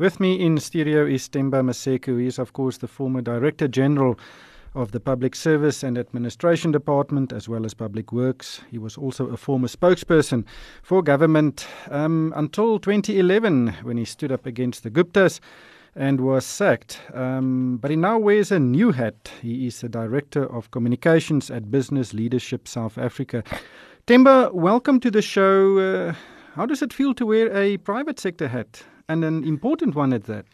With me in studio is Themba Maseko. He is, of course, the former Director General of the Public Service and Administration Department as well as Public Works. He was also a former spokesperson for government um, until 2011 when he stood up against the Guptas and was sacked. Um, but he now wears a new hat. He is the Director of Communications at Business Leadership South Africa. Themba, welcome to the show. Uh, how does it feel to wear a private sector hat? And an important one at that.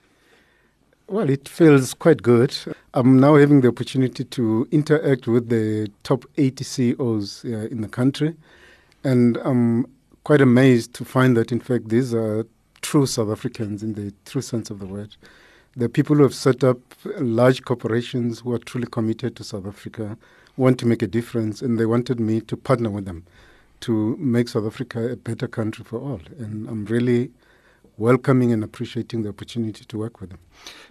Well, it feels quite good. I'm now having the opportunity to interact with the top 80 CEOs uh, in the country, and I'm quite amazed to find that, in fact, these are true South Africans in the true sense of the word. The people who have set up large corporations who are truly committed to South Africa, want to make a difference, and they wanted me to partner with them to make South Africa a better country for all. And I'm really welcoming and appreciating the opportunity to work with them.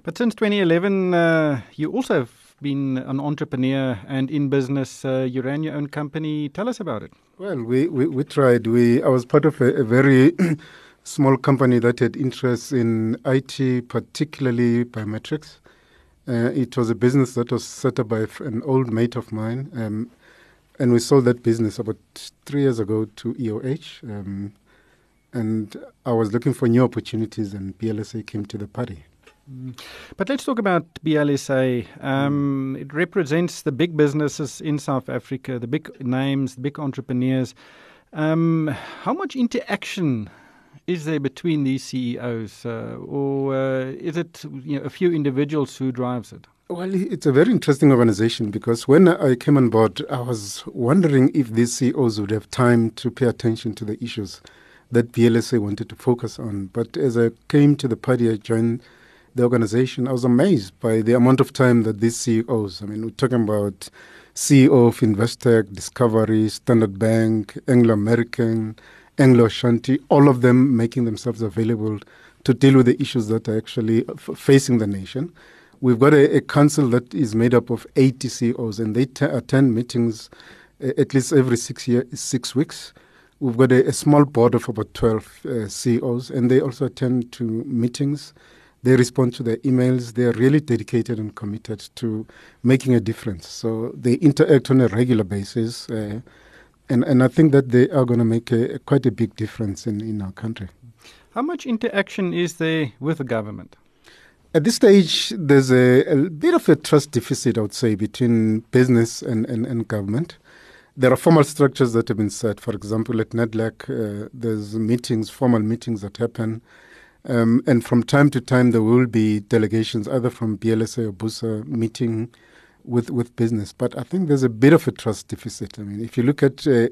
But since 2011, uh, you also have been an entrepreneur and in business. Uh, you ran your own company. Tell us about it. Well, we, we, we tried. We I was part of a, a very small company that had interests in IT, particularly biometrics. Uh, it was a business that was set up by an old mate of mine. Um, and we sold that business about three years ago to EOH. Um, and I was looking for new opportunities, and BLSA came to the party. Mm. But let's talk about BLSA. Um, it represents the big businesses in South Africa, the big names, the big entrepreneurs. Um, how much interaction is there between these CEOs, uh, or uh, is it you know, a few individuals who drives it? Well, it's a very interesting organization because when I came on board, I was wondering if these CEOs would have time to pay attention to the issues that BLSA wanted to focus on. But as I came to the party, I joined the organization. I was amazed by the amount of time that these CEOs, I mean, we're talking about CEO of Investec, Discovery, Standard Bank, Anglo American, Anglo Ashanti, all of them making themselves available to deal with the issues that are actually f- facing the nation. We've got a, a, council that is made up of 80 CEOs, and they t- attend meetings at least every six year, six weeks. We've got a, a small board of about 12 uh, CEOs, and they also attend to meetings. They respond to their emails. They are really dedicated and committed to making a difference. So they interact on a regular basis. Uh, and, and I think that they are going to make a, a, quite a big difference in, in our country. How much interaction is there with the government? At this stage, there's a, a, bit of a trust deficit, I would say, between business and, and, and government. There are formal structures that have been set. For example, at NEDLAC, uh, there's meetings, formal meetings that happen. Um, and from time to time, there will be delegations, either from BLSA or BUSA, meeting with, with business. But I think there's a bit of a trust deficit. I mean, if you look at uh,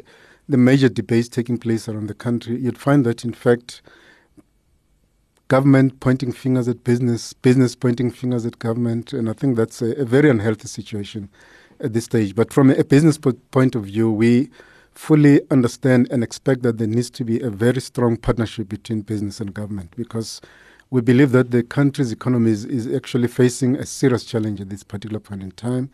the major debates taking place around the country, you'd find that, in fact, government pointing fingers at business, business pointing fingers at government, and I think that's a, a very unhealthy situation at this stage. But from a business point of view, we fully understand and expect that there needs to be a very strong partnership between business and government because we believe that the country's economy is, is actually facing a serious challenge at this particular point in time.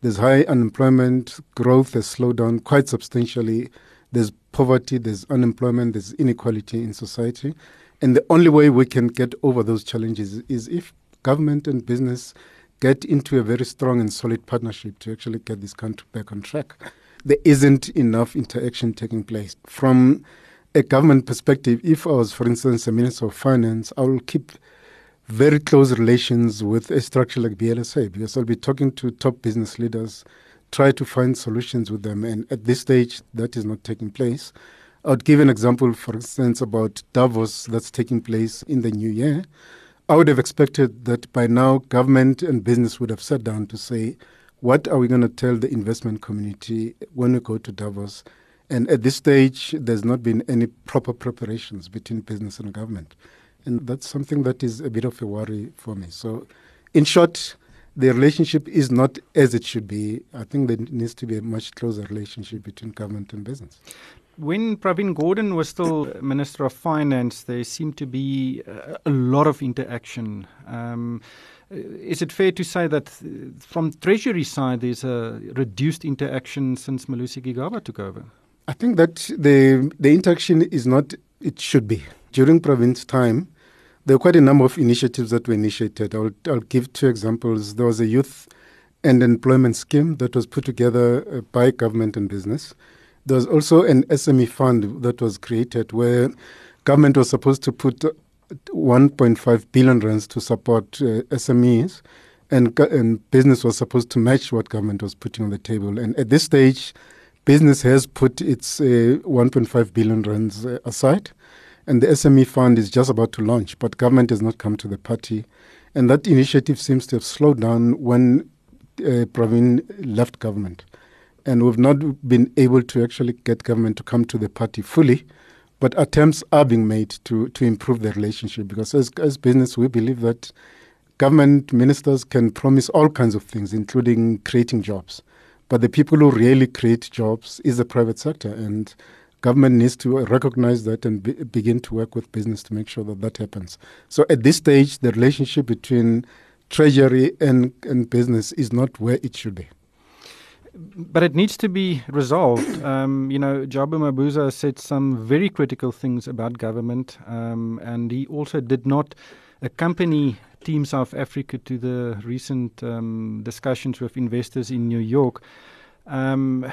There's high unemployment, growth has slowed down quite substantially. There's poverty, there's unemployment, there's inequality in society. And the only way we can get over those challenges is if government and business get into a very strong and solid partnership to actually get this country back on track. There isn't enough interaction taking place. From a government perspective, if I was, for instance, a Minister of Finance, I will keep very close relations with a structure like BLSA because I'll be talking to top business leaders, try to find solutions with them. And at this stage, that is not taking place. I would give an example, for instance, about Davos that's taking place in the new year. I would have expected that by now government and business would have sat down to say, what are we going to tell the investment community when we go to Davos? And at this stage, there's not been any proper preparations between business and government. And that's something that is a bit of a worry for me. So, in short, the relationship is not as it should be. I think there needs to be a much closer relationship between government and business. When Pravin Gordhan was still Minister of Finance, there seemed to be a lot of interaction. Um, is it fair to say that from Treasury side there's a reduced interaction since Malusi Gigaba took over? I think that the the interaction is not it should be. During Pravin's time, there were quite a number of initiatives that were initiated. I'll, I'll give two examples. There was a youth and employment scheme that was put together uh, by government and business. There was also an SME fund that was created where government was supposed to put 1.5 billion rands to support uh, SMEs, and, and business was supposed to match what government was putting on the table. And at this stage, business has put its uh, 1.5 billion rands uh, aside, and the SME fund is just about to launch, but government has not come to the party. And that initiative seems to have slowed down when uh, Pravin left government. And we've not been able to actually get government to come to the party fully, but attempts are being made to, to improve the relationship because as, as business, we believe that government ministers can promise all kinds of things, including creating jobs. But the people who really create jobs is the private sector. And government needs to recognize that and be, begin to work with business to make sure that that happens. So at this stage, the relationship between treasury and, and business is not where it should be. But it needs to be resolved. Um, you know, Jabu Mabuza said some very critical things about government, um, and he also did not accompany Team South Africa to the recent um, discussions with investors in New York. Um,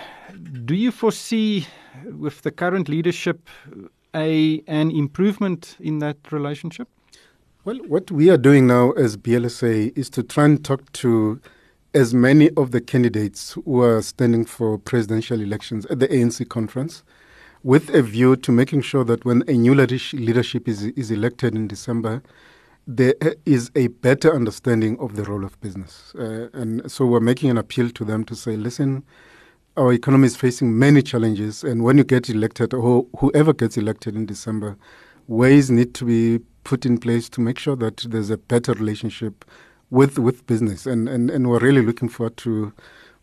do you foresee, with the current leadership, a an improvement in that relationship? Well, what we are doing now as BLSA is to try and talk to as many of the candidates who are standing for presidential elections at the ANC conference with a view to making sure that when a new leadership is, is elected in December, there is a better understanding of the role of business. Uh, and so we're making an appeal to them to say, listen, our economy is facing many challenges, and when you get elected, or whoever gets elected in December, ways need to be put in place to make sure that there's a better relationship with with business. And, and, and we're really looking forward to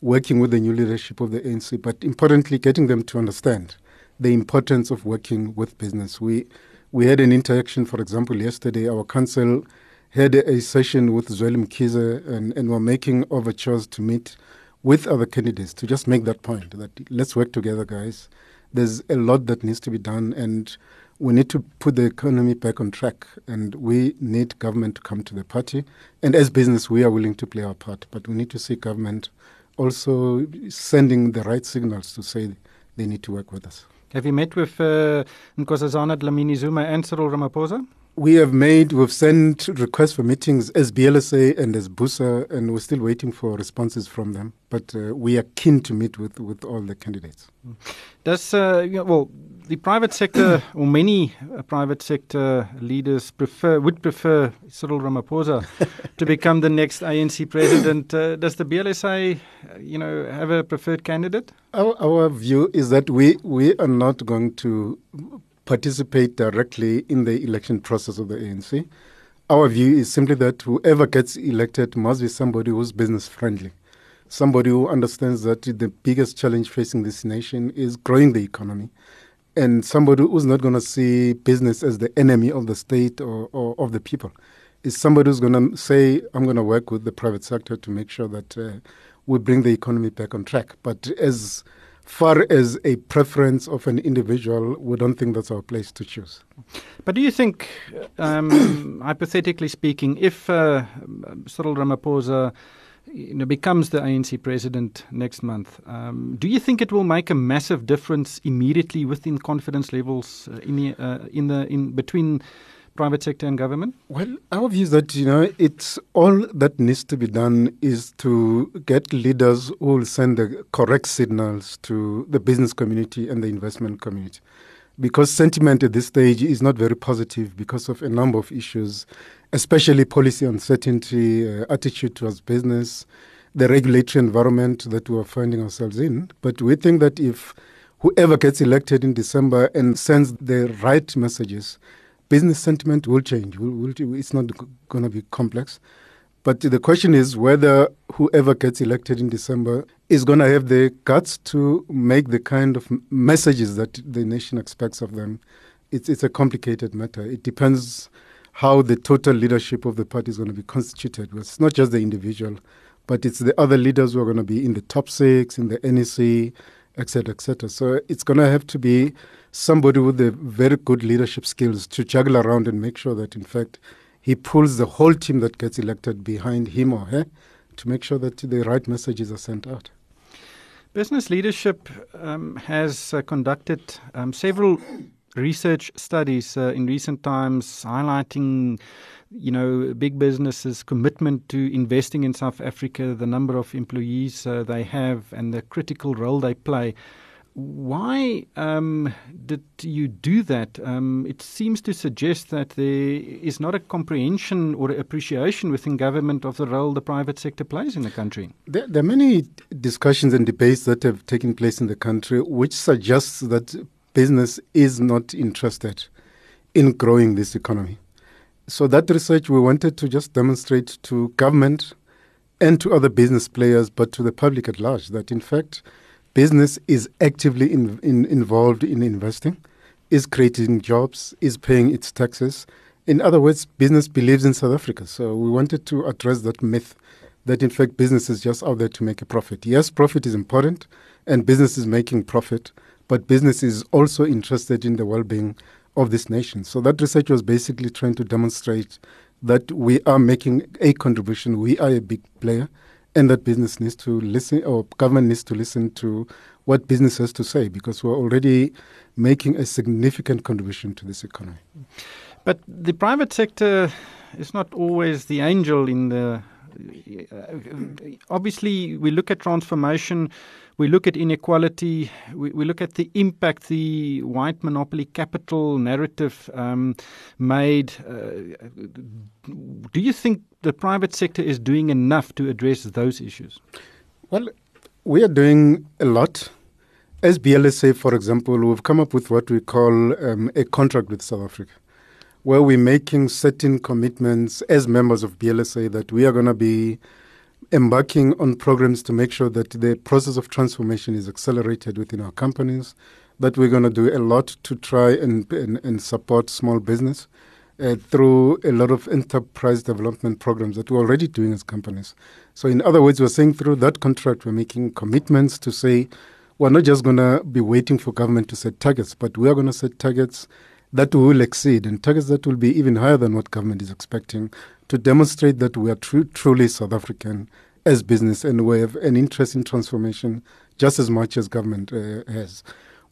working with the new leadership of the ANC, but importantly, getting them to understand the importance of working with business. We we had an interaction, for example, yesterday. Our council had a session with Zweli Mkhize, and, and we're making overtures to meet with other candidates to just make that point that let's work together, guys. There's a lot that needs to be done, and we need to put the economy back on track. And we need government to come to the party. And as business, we are willing to play our part, but we need to see government also sending the right signals to say they need to work with us. Have you met with uh, Nkosazana Dlamini Zuma and Cyril Ramaphosa? We have made, we've sent requests for meetings as BLSA and as BUSA, and we're still waiting for responses from them. But uh, we are keen to meet with, with all the candidates. Does, uh, you know, well, the private sector, or many uh, private sector leaders prefer, would prefer Cyril Ramaphosa to become the next ANC president. Uh, does the BLSA, uh, you know, have a preferred candidate? Our, our view is that we, we are not going to participate directly in the election process of the ANC. Our view is simply that whoever gets elected must be somebody who's business friendly, somebody who understands that the biggest challenge facing this nation is growing the economy, and somebody who's not going to see business as the enemy of the state or, or of the people. Is somebody who's going to say, I'm going to work with the private sector to make sure that uh, we bring the economy back on track. But as far as a preference of an individual, we don't think that's our place to choose. But do you think, um, hypothetically speaking, if uh, Cyril Ramaphosa you know, becomes the ANC president next month, um, do you think it will make a massive difference immediately within confidence levels uh, in the uh, in the in between private sector and government? Well, our view is that you know it's all that needs to be done is to get leaders who will send the correct signals to the business community and the investment community, because sentiment at this stage is not very positive because of a number of issues, especially policy uncertainty, uh, attitude towards business, the regulatory environment that we are finding ourselves in. But we think that if whoever gets elected in December and sends the right messages business sentiment will change. Will, will, it's not going to be complex. But the question is whether whoever gets elected in December is going to have the guts to make the kind of messages that the nation expects of them. It's, it's a complicated matter. It depends how the total leadership of the party is going to be constituted. It's not just the individual, but it's the other leaders who are going to be in the top six, in the NEC, etc., etc. So it's going to have to be somebody with very good leadership skills to juggle around and make sure that, in fact, he pulls the whole team that gets elected behind him or her to make sure that the right messages are sent out. Business Leadership um, has uh, conducted um, several research studies uh, in recent times highlighting you know big businesses commitment to investing in South Africa the number of employees uh, they have and the critical role they play why um, did you do that? Um, it seems to suggest that there is not a comprehension or appreciation within government of the role the private sector plays in the country. There, there, are many discussions and debates that have taken place in the country which suggests that business is not interested in growing this economy. So, that research we wanted to just demonstrate to government and to other business players, but to the public at large, that in fact, business is actively in, in, involved in investing, is creating jobs, is paying its taxes. In other words, business believes in South Africa. So we wanted to address that myth that in fact business is just out there to make a profit. Yes, profit is important and business is making profit, but business is also interested in the well being of this nation. So that research was basically trying to demonstrate that we are making a contribution, we are a big player and that business needs to listen or government needs to listen to what business has to say because we're already making a significant contribution to this economy. But the private sector is not always the angel in the. Uh, obviously, we look at transformation we look at inequality, we, we look at the impact the white monopoly capital narrative um, made. Uh, do you think the private sector is doing enough to address those issues? Well, we are doing a lot. As BLSA, for example, we've come up with what we call um, a contract with South Africa, where we're making certain commitments as members of BLSA that we are going to be embarking on programs to make sure that the process of transformation is accelerated within our companies, that we're going to do a lot to try and, and, and support small business uh, through a lot of enterprise development programs that we're already doing as companies. So, in other words, we're saying through that contract, we're making commitments to say we're not just going to be waiting for government to set targets, but we are going to set targets that will exceed and targets that will be even higher than what government is expecting to demonstrate that we are tr- truly South African as business and we have an interest in transformation just as much as government uh, has.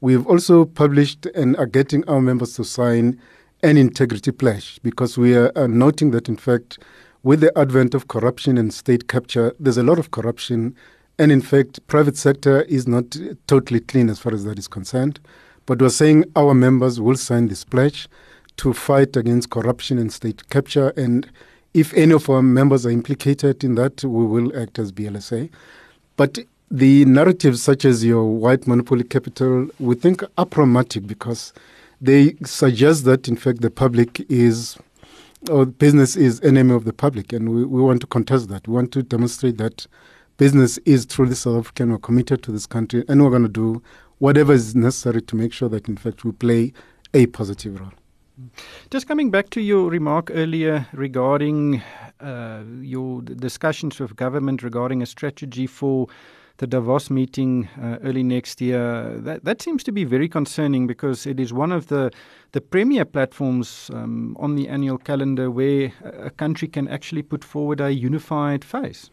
We've also published and are getting our members to sign an integrity pledge because we are, are noting that, in fact, with the advent of corruption and state capture, there's a lot of corruption. And in fact, private sector is not totally clean as far as that is concerned. But we're saying our members will sign this pledge to fight against corruption and state capture and if any of our members are implicated in that, we will act as BLSA. But the narratives such as your white monopoly capital, we think are problematic because they suggest that, in fact, the public is, or business is enemy of the public. And we, we want to contest that. We want to demonstrate that business is truly South African. We're committed to this country and we're going to do whatever is necessary to make sure that, in fact, we play a positive role. Just coming back to your remark earlier regarding uh, your discussions with government regarding a strategy for the Davos meeting uh, early next year. That that seems to be very concerning because it is one of the the premier platforms um, on the annual calendar where a country can actually put forward a unified face.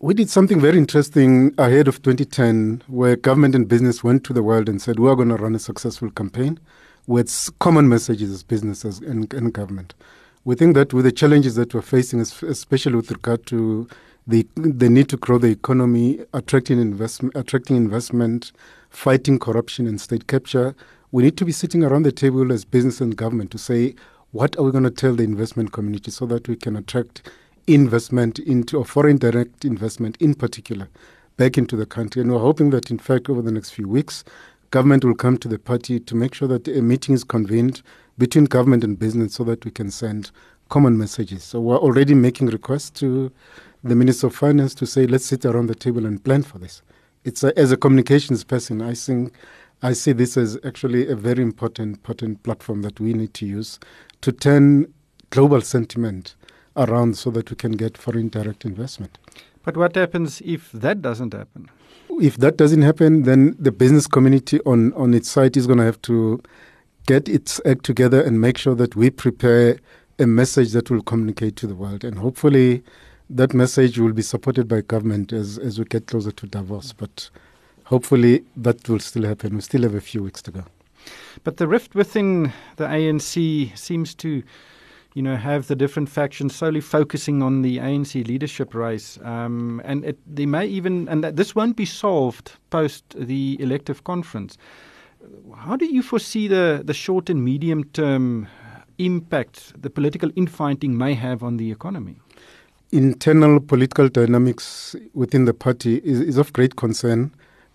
We did something very interesting ahead of 2010, where government and business went to the world and said, "We are going to run a successful campaign." With common messages as businesses and, and government. We think that with the challenges that we're facing, especially with regard to the the need to grow the economy, attracting investment, attracting investment, fighting corruption and state capture, we need to be sitting around the table as business and government to say what are we going to tell the investment community so that we can attract investment into or foreign direct investment in particular back into the country. And we're hoping that in fact over the next few weeks government will come to the party to make sure that a meeting is convened between government and business so that we can send common messages. So we're already making requests to the Minister of Finance to say, let's sit around the table and plan for this. It's a, as a communications person, I think I see this as actually a very important, important platform that we need to use to turn global sentiment around so that we can get foreign direct investment. But what happens if that doesn't happen? if that doesn't happen, then the business community on, on its side is going to have to get its act together and make sure that we prepare a message that will communicate to the world. And hopefully, that message will be supported by government as, as we get closer to Davos. But hopefully, that will still happen. We still have a few weeks to go. But the rift within the ANC seems to you know, have the different factions solely focusing on the ANC leadership race, um, and it, they may even, and this won't be solved post the elective conference. How do you foresee the the short and medium term impact the political infighting may have on the economy? Internal political dynamics within the party is, is of great concern,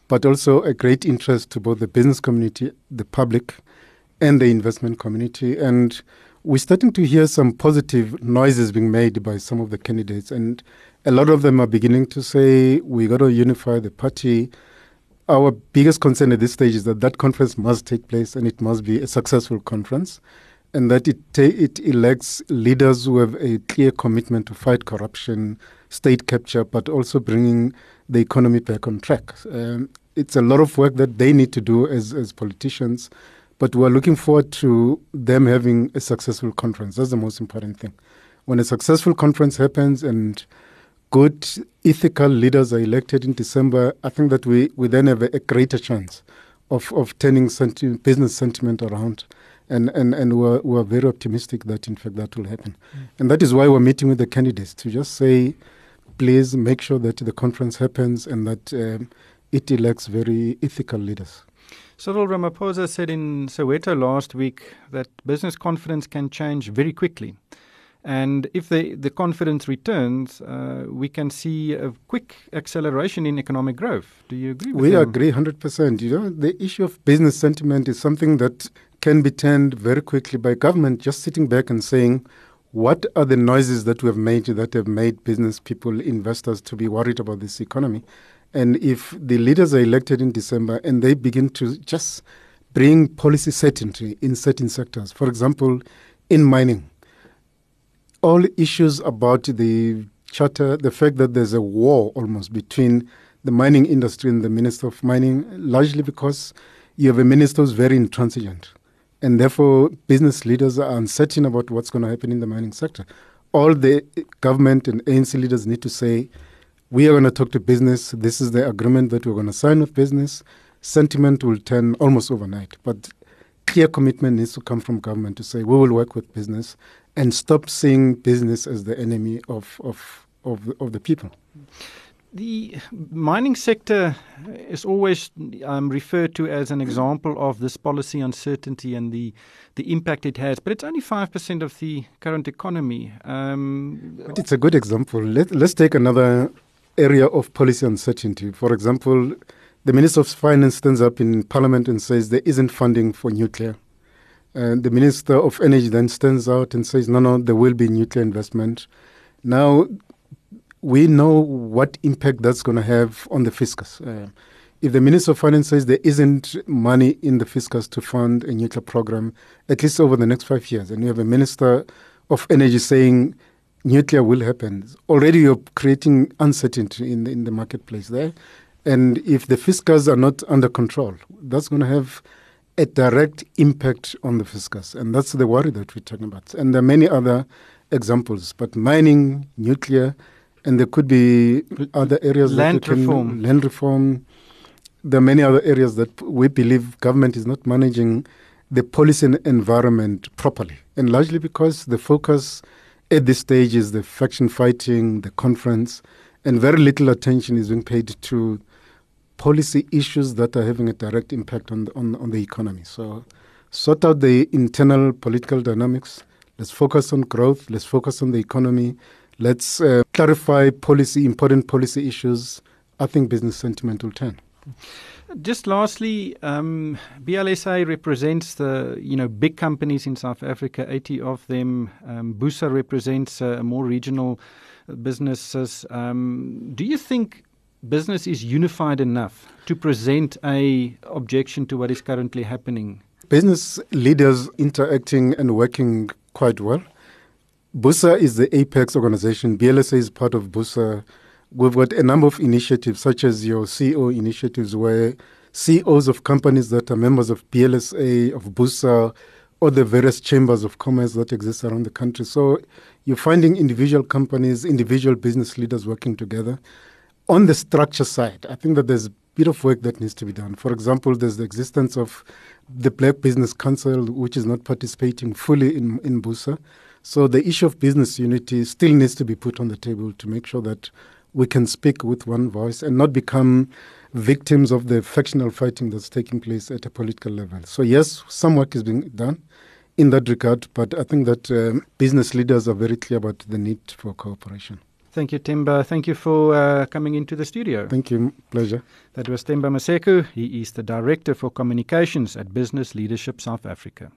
but also a great interest to both the business community, the public, and the investment community, and we're starting to hear some positive noises being made by some of the candidates, and a lot of them are beginning to say we got to unify the party. Our biggest concern at this stage is that that conference must take place and it must be a successful conference, and that it ta- it elects leaders who have a clear commitment to fight corruption, state capture, but also bringing the economy back on track. Um, it's a lot of work that they need to do as as politicians but we're looking forward to them having a successful conference. That's the most important thing. When a successful conference happens and good ethical leaders are elected in December, I think that we, we then have a, a greater chance of, of turning senti- business sentiment around. And, and, and we're, we're very optimistic that, in fact, that will happen. Mm. And that is why we're meeting with the candidates to just say, please make sure that the conference happens and that um, it elects very ethical leaders. Cyril Ramaphosa said in Soweto last week that business confidence can change very quickly. And if the, the confidence returns, uh, we can see a quick acceleration in economic growth. Do you agree We him? agree 100%. You know, the issue of business sentiment is something that can be turned very quickly by government just sitting back and saying, what are the noises that we have made that have made business people, investors to be worried about this economy? And if the leaders are elected in December and they begin to just bring policy certainty in certain sectors, for example, in mining, all issues about the charter, the fact that there's a war almost between the mining industry and the Minister of Mining, largely because you have a minister who's very intransigent. And therefore, business leaders are uncertain about what's going to happen in the mining sector. All the government and ANC leaders need to say, we are going to talk to business. This is the agreement that we're going to sign with business. Sentiment will turn almost overnight, but clear commitment needs to come from government to say we will work with business and stop seeing business as the enemy of of of, of the people. The mining sector is always um, referred to as an example of this policy uncertainty and the, the impact it has, but it's only 5% of the current economy. Um, but it's a good example. Let, let's take another area of policy uncertainty. For example, the Minister of Finance stands up in Parliament and says there isn't funding for nuclear. And the Minister of Energy then stands out and says, no, no, there will be nuclear investment. Now, we know what impact that's going to have on the fiscus. Uh, if the Minister of Finance says there isn't money in the fiscus to fund a nuclear program, at least over the next five years, and you have a Minister of Energy saying nuclear will happen. Already you're creating uncertainty in the, in the marketplace there. And if the fiscals are not under control, that's going to have a direct impact on the fiscus. And that's the worry that we're talking about. And there are many other examples, but mining, nuclear, and there could be other areas land that reform. land reform. There are many other areas that we believe government is not managing the policy and environment properly, and largely because the focus at this stage is the faction fighting, the conference, and very little attention is being paid to policy issues that are having a direct impact on the, on, on the economy. So, sort out the internal political dynamics. Let's focus on growth. Let's focus on the economy. Let's uh, clarify policy, important policy issues. I think business sentiment will turn. Just lastly, um, BLSA represents the you know big companies in South Africa, 80 of them. Um, BUSA represents uh, more regional businesses. Um, do you think business is unified enough to present a objection to what is currently happening? Business leaders interacting and working quite well. BUSA is the apex organization. BLSA is part of BUSA we've got a number of initiatives, such as your CEO initiatives, where CEOs of companies that are members of BLSA, of BUSA, or the various chambers of commerce that exist around the country. So you're finding individual companies, individual business leaders working together. On the structure side, I think that there's a bit of work that needs to be done. For example, there's the existence of the Black Business Council, which is not participating fully in, in BUSA. So the issue of business unity still needs to be put on the table to make sure that we can speak with one voice and not become victims of the factional fighting that's taking place at a political level. So, yes, some work is being done in that regard, but I think that um, business leaders are very clear about the need for cooperation. Thank you, Themba. Thank you for uh, coming into the studio. Thank you. Pleasure. That was Themba Maseko. He is the Director for Communications at Business Leadership South Africa.